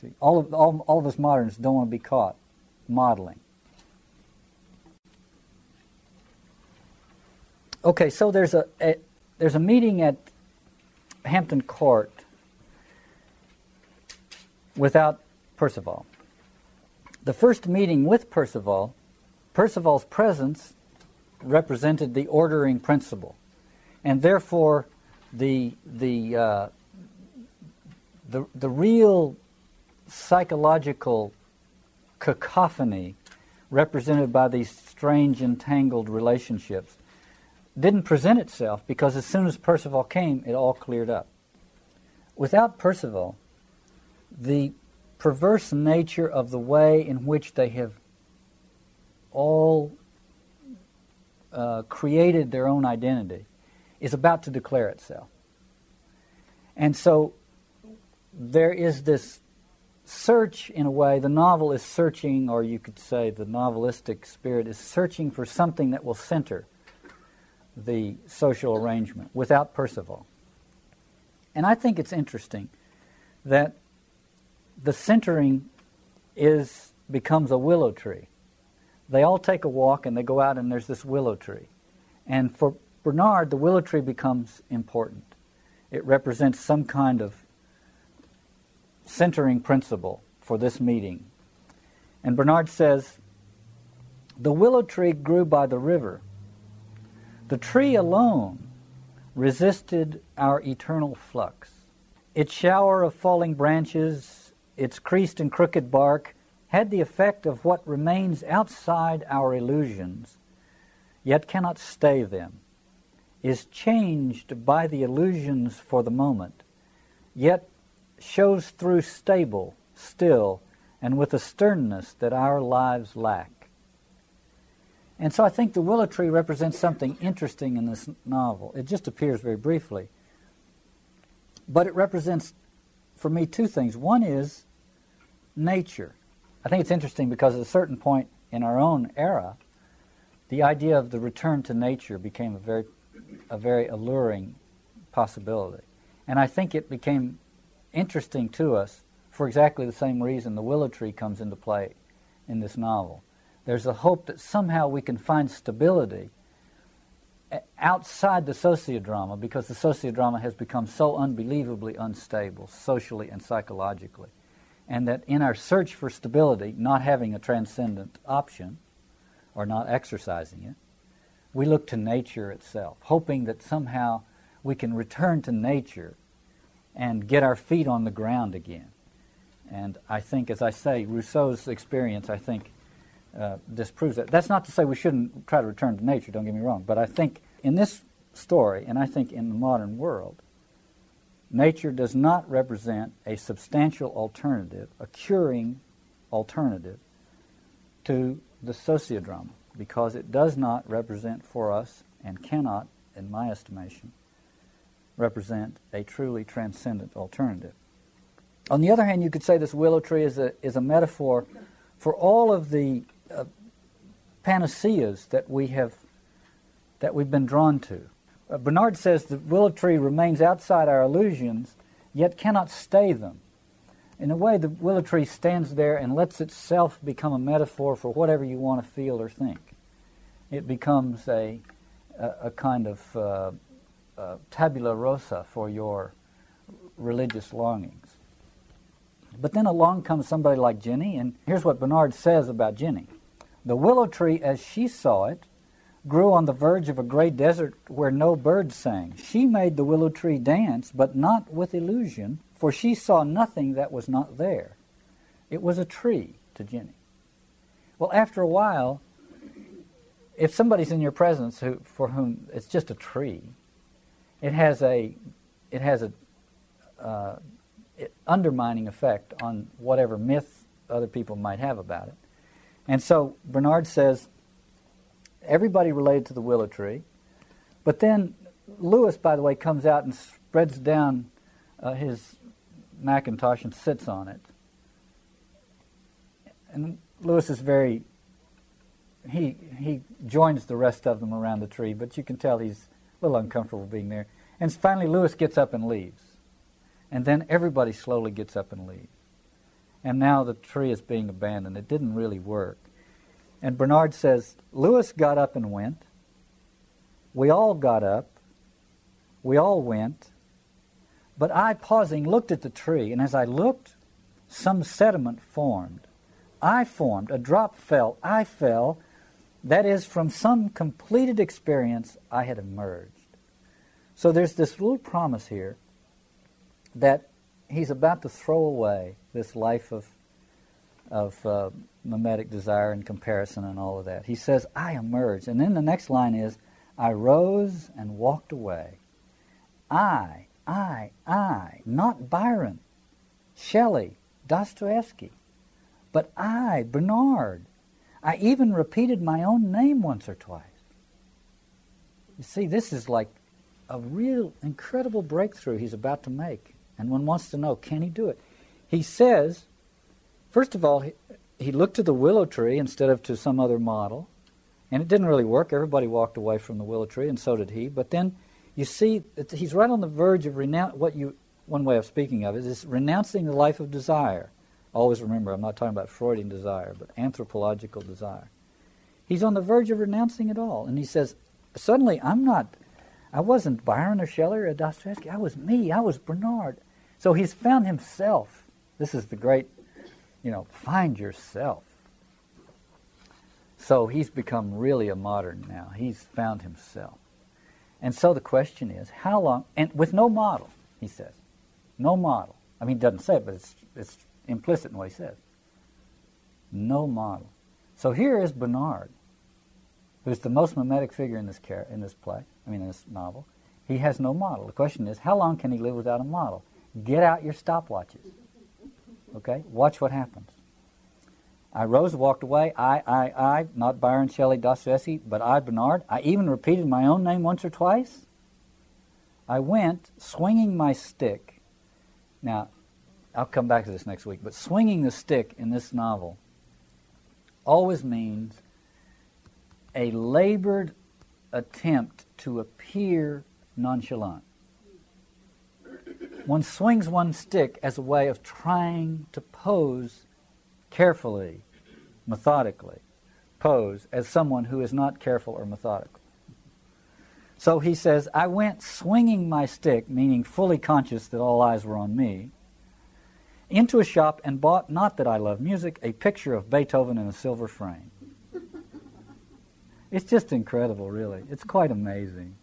See, all of, all, all of us moderns don't want to be caught modeling. Okay, so there's a, a there's a meeting at Hampton Court without Percival. The first meeting with Percival, Percival's presence represented the ordering principle, and therefore the the uh, the the real psychological cacophony represented by these strange entangled relationships didn't present itself because as soon as Percival came, it all cleared up. Without Percival, the perverse nature of the way in which they have all uh, created their own identity is about to declare itself. And so there is this search, in a way, the novel is searching, or you could say the novelistic spirit is searching for something that will center the social arrangement without Percival. And I think it's interesting that the centering is becomes a willow tree. They all take a walk and they go out and there's this willow tree. And for Bernard, the willow tree becomes important. It represents some kind of centering principle for this meeting. And Bernard says, The willow tree grew by the river. The tree alone resisted our eternal flux. Its shower of falling branches, its creased and crooked bark, had the effect of what remains outside our illusions, yet cannot stay them is changed by the illusions for the moment, yet shows through stable, still, and with a sternness that our lives lack. And so I think the willow tree represents something interesting in this novel. It just appears very briefly. But it represents, for me, two things. One is nature. I think it's interesting because at a certain point in our own era, the idea of the return to nature became a very a very alluring possibility. And I think it became interesting to us for exactly the same reason the willow tree comes into play in this novel. There's a hope that somehow we can find stability eh, outside the sociodrama because the sociodrama has become so unbelievably unstable socially and psychologically. And that in our search for stability, not having a transcendent option or not exercising it, we look to nature itself, hoping that somehow we can return to nature and get our feet on the ground again. And I think, as I say, Rousseau's experience, I think, uh, disproves that. That's not to say we shouldn't try to return to nature, don't get me wrong, but I think in this story, and I think in the modern world, nature does not represent a substantial alternative, a curing alternative to the sociodrama because it does not represent for us and cannot, in my estimation, represent a truly transcendent alternative. On the other hand, you could say this willow tree is a, is a metaphor for all of the uh, panaceas that we have that we've been drawn to. Uh, Bernard says the willow tree remains outside our illusions, yet cannot stay them. In a way, the willow tree stands there and lets itself become a metaphor for whatever you want to feel or think. It becomes a, a, a kind of uh, uh, tabula rasa for your religious longings. But then along comes somebody like Jinny, and here's what Bernard says about Jinny. The willow tree, as she saw it, grew on the verge of a great desert where no birds sang. She made the willow tree dance, but not with illusion, for she saw nothing that was not there. It was a tree to Jinny. Well, after a while, if somebody's in your presence who, for whom it's just a tree, it has a, it has a uh, undermining effect on whatever myth other people might have about it. And so Bernard says everybody related to the willow tree, but then Louis, by the way, comes out and spreads down uh, his Macintosh and sits on it. And Louis is very he he joins the rest of them around the tree, but you can tell he's a little uncomfortable being there. And finally, Louis gets up and leaves. And then everybody slowly gets up and leaves. And now the tree is being abandoned. It didn't really work. And Bernard says, Louis got up and went. We all got up. We all went. But I, pausing, looked at the tree, and as I looked, some sediment formed. I formed. A drop fell. I fell. That is, from some completed experience, I had emerged. So there's this little promise here that he's about to throw away this life of, of uh, mimetic desire and comparison and all of that. He says, I emerged. And then the next line is, I rose and walked away. I, I, I, not Byron, Shelley, Dostoevsky, but I, Bernard. I even repeated my own name once or twice. You see, this is like a real incredible breakthrough he's about to make. And one wants to know, can he do it? He says, first of all, he, looked to the willow tree instead of to some other model. And it didn't really work. Everybody walked away from the willow tree, and so did he. But then you see, he's right on the verge of renounce. What you, one way of speaking of it is renouncing the life of desire. Always remember, I'm not talking about Freudian desire, but anthropological desire. He's on the verge of renouncing it all, and he says, suddenly, I'm not. I wasn't Byron or Shelley or Dostoevsky. I was me. I was Bernard. So he's found himself. This is the great, you know, find yourself. So he's become really a modern now. He's found himself. And so the question is, how long, and with no model, he says, no model. I mean, he doesn't say it, but it's, it's implicit in what he says. No model. So here is Bernard, who's the most mimetic figure in this, car- in this play, I mean, in this novel. He has no model. The question is, how long can he live without a model? Get out your stopwatches. Okay? Watch what happens. I rose, walked away. I, I, I, not Byron Shelley Dostoevsky, but I, Bernard. I even repeated my own name once or twice. I went swinging my stick. Now, I'll come back to this next week, but swinging the stick in this novel always means a labored attempt to appear nonchalant one swings one stick as a way of trying to pose carefully, methodically, pose as someone who is not careful or methodical. So he says, I went swinging my stick, meaning fully conscious that all eyes were on me, into a shop and bought, not that I love music, a picture of Beethoven in a silver frame. It's just incredible, really. It's quite amazing.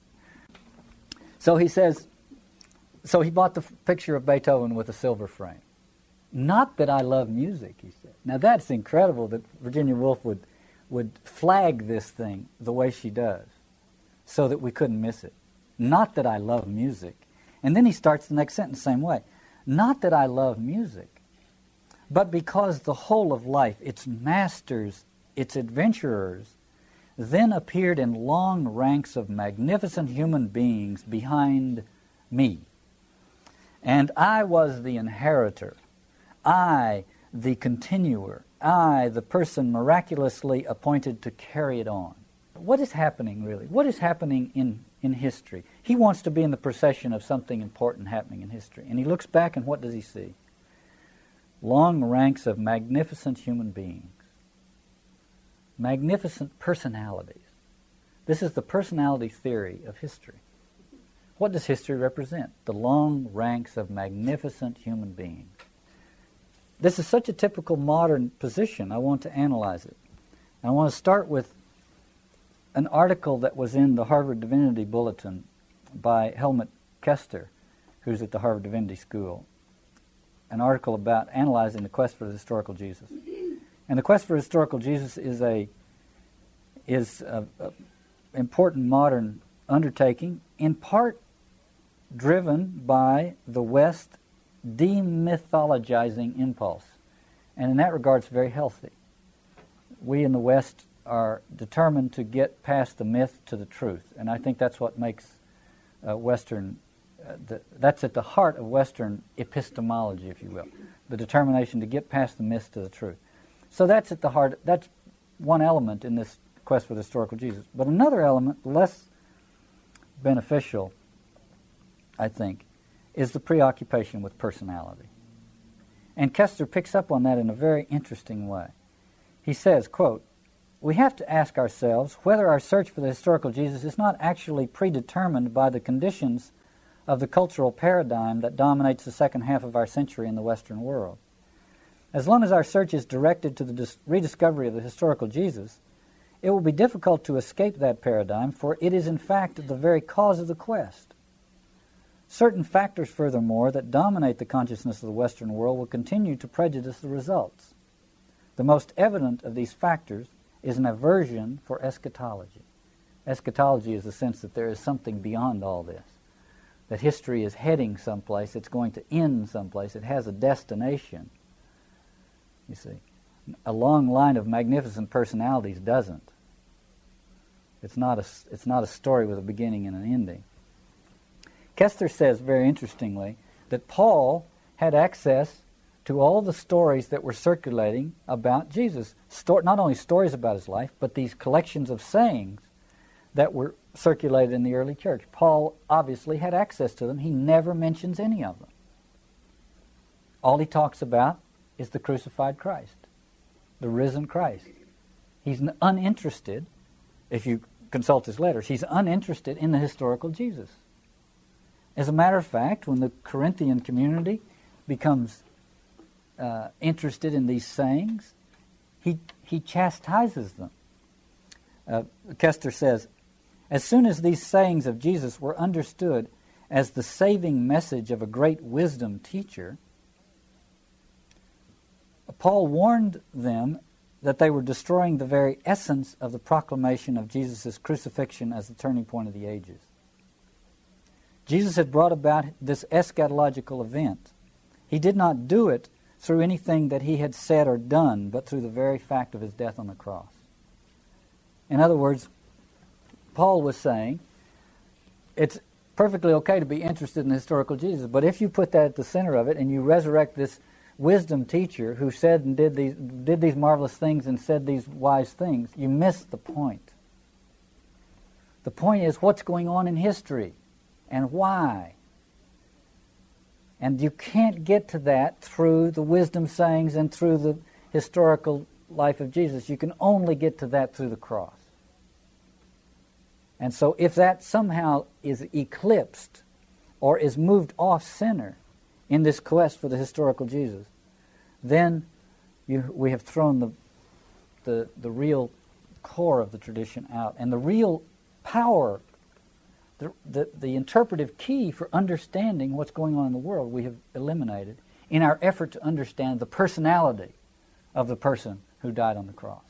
So he says, so he bought the picture of Beethoven with a silver frame. Not that I love music, he said. Now that's incredible that Virginia Woolf would, would flag this thing the way she does so that we couldn't miss it. Not that I love music. And then he starts the next sentence the same way. Not that I love music, but because the whole of life, its masters, its adventurers, then appeared in long ranks of magnificent human beings behind me. And I was the inheritor. I, the continuer. I, the person miraculously appointed to carry it on. What is happening, really? What is happening in, in history? He wants to be in the procession of something important happening in history. And he looks back, and what does he see? Long ranks of magnificent human beings, magnificent personalities. This is the personality theory of history. What does history represent? The long ranks of magnificent human beings. this is such a typical modern position. I want to analyze it. I want to start with an article that was in the Harvard Divinity Bulletin by Helmut Koester, who's at the Harvard Divinity School. An article about analyzing the quest for the historical Jesus. And the quest for historical Jesus is a is a, a important modern undertaking, in part driven by the West demythologizing impulse. And in that regard, it's very healthy. We in the West are determined to get past the myth to the truth. And I think that's what makes uh, Western, uh, the, that's at the heart of Western epistemology, if you will, the determination to get past the myth to the truth. So that's at the heart, that's one element in this quest for the historical Jesus. But another element, less beneficial, I think, is the preoccupation with personality. And Koester picks up on that in a very interesting way. He says, quote, we have to ask ourselves whether our search for the historical Jesus is not actually predetermined by the conditions of the cultural paradigm that dominates the second half of our century in the Western world. As long as our search is directed to the dis- rediscovery of the historical Jesus, it will be difficult to escape that paradigm, for it is in fact the very cause of the quest. Certain factors, furthermore, that dominate the consciousness of the Western world will continue to prejudice the results. The most evident of these factors is an aversion for eschatology. Eschatology is the sense that there is something beyond all this, that history is heading someplace, it's going to end someplace, it has a destination. You see, a long line of magnificent personalities doesn't. It's not a, it's not a story with a beginning and an ending. Koester says, very interestingly, that Paul had access to all the stories that were circulating about Jesus. Sto- not only stories about his life, but these collections of sayings that were circulated in the early church. Paul obviously had access to them. He never mentions any of them. All he talks about is the crucified Christ, the risen Christ. He's uninterested, if you consult his letters, he's uninterested in the historical Jesus. As a matter of fact, when the Corinthian community becomes uh, interested in these sayings, he, he chastises them. Uh, Koester says, as soon as these sayings of Jesus were understood as the saving message of a great wisdom teacher, Paul warned them that they were destroying the very essence of the proclamation of Jesus' crucifixion as the turning point of the ages. Jesus had brought about this eschatological event. He did not do it through anything that he had said or done, but through the very fact of his death on the cross. In other words, Paul was saying it's perfectly okay to be interested in historical Jesus, but if you put that at the center of it and you resurrect this wisdom teacher who said and did these did these marvelous things and said these wise things, you miss the point. The point is what's going on in history and why. And you can't get to that through the wisdom sayings and through the historical life of Jesus. You can only get to that through the cross. And so if that somehow is eclipsed or is moved off center in this quest for the historical Jesus, then you, we have thrown the, the, the real core of the tradition out. And the real power the, the, the interpretive key for understanding what's going on in the world we have eliminated in our effort to understand the personality of the person who died on the cross.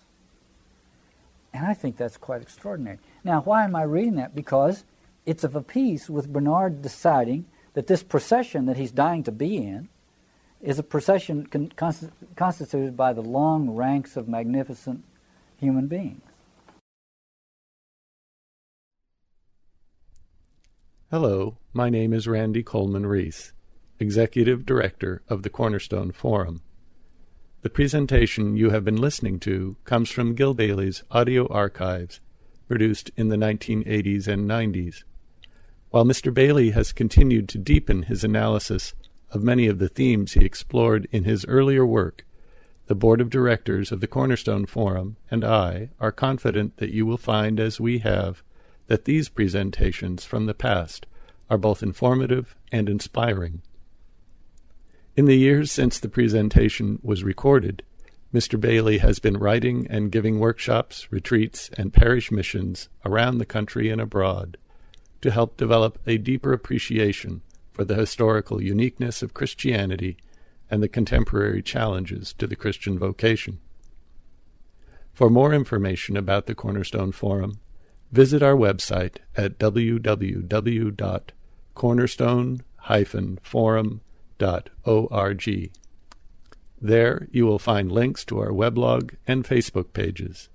And I think that's quite extraordinary. Now, why am I reading that? Because it's of a piece with Bernard deciding that this procession that he's dying to be in is a procession con- constituted by the long ranks of magnificent human beings. Hello, my name is Randy Coleman Reese, Executive Director of the Cornerstone Forum. The presentation you have been listening to comes from Gil Bailie's audio archives, produced in the 1980s and 90s. While Mr. Bailey has continued to deepen his analysis of many of the themes he explored in his earlier work, the Board of Directors of the Cornerstone Forum and I are confident that you will find, as we have, that these presentations from the past are both informative and inspiring. In the years since the presentation was recorded, Mr. Bailie has been writing and giving workshops, retreats, and parish missions around the country and abroad to help develop a deeper appreciation for the historical uniqueness of Christianity and the contemporary challenges to the Christian vocation. For more information about the Cornerstone Forum, visit our website at www.cornerstone-forum.org. There you will find links to our weblog and Facebook pages.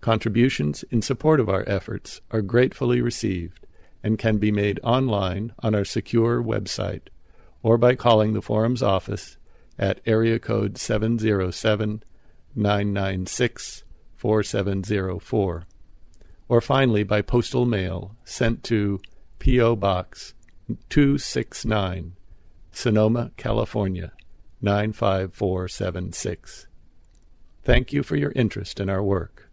Contributions in support of our efforts are gratefully received and can be made online on our secure website or by calling the forum's office at area code 707 996 4704 or finally by postal mail sent to P.O. Box 269, Sonoma, California 95476. Thank you for your interest in our work.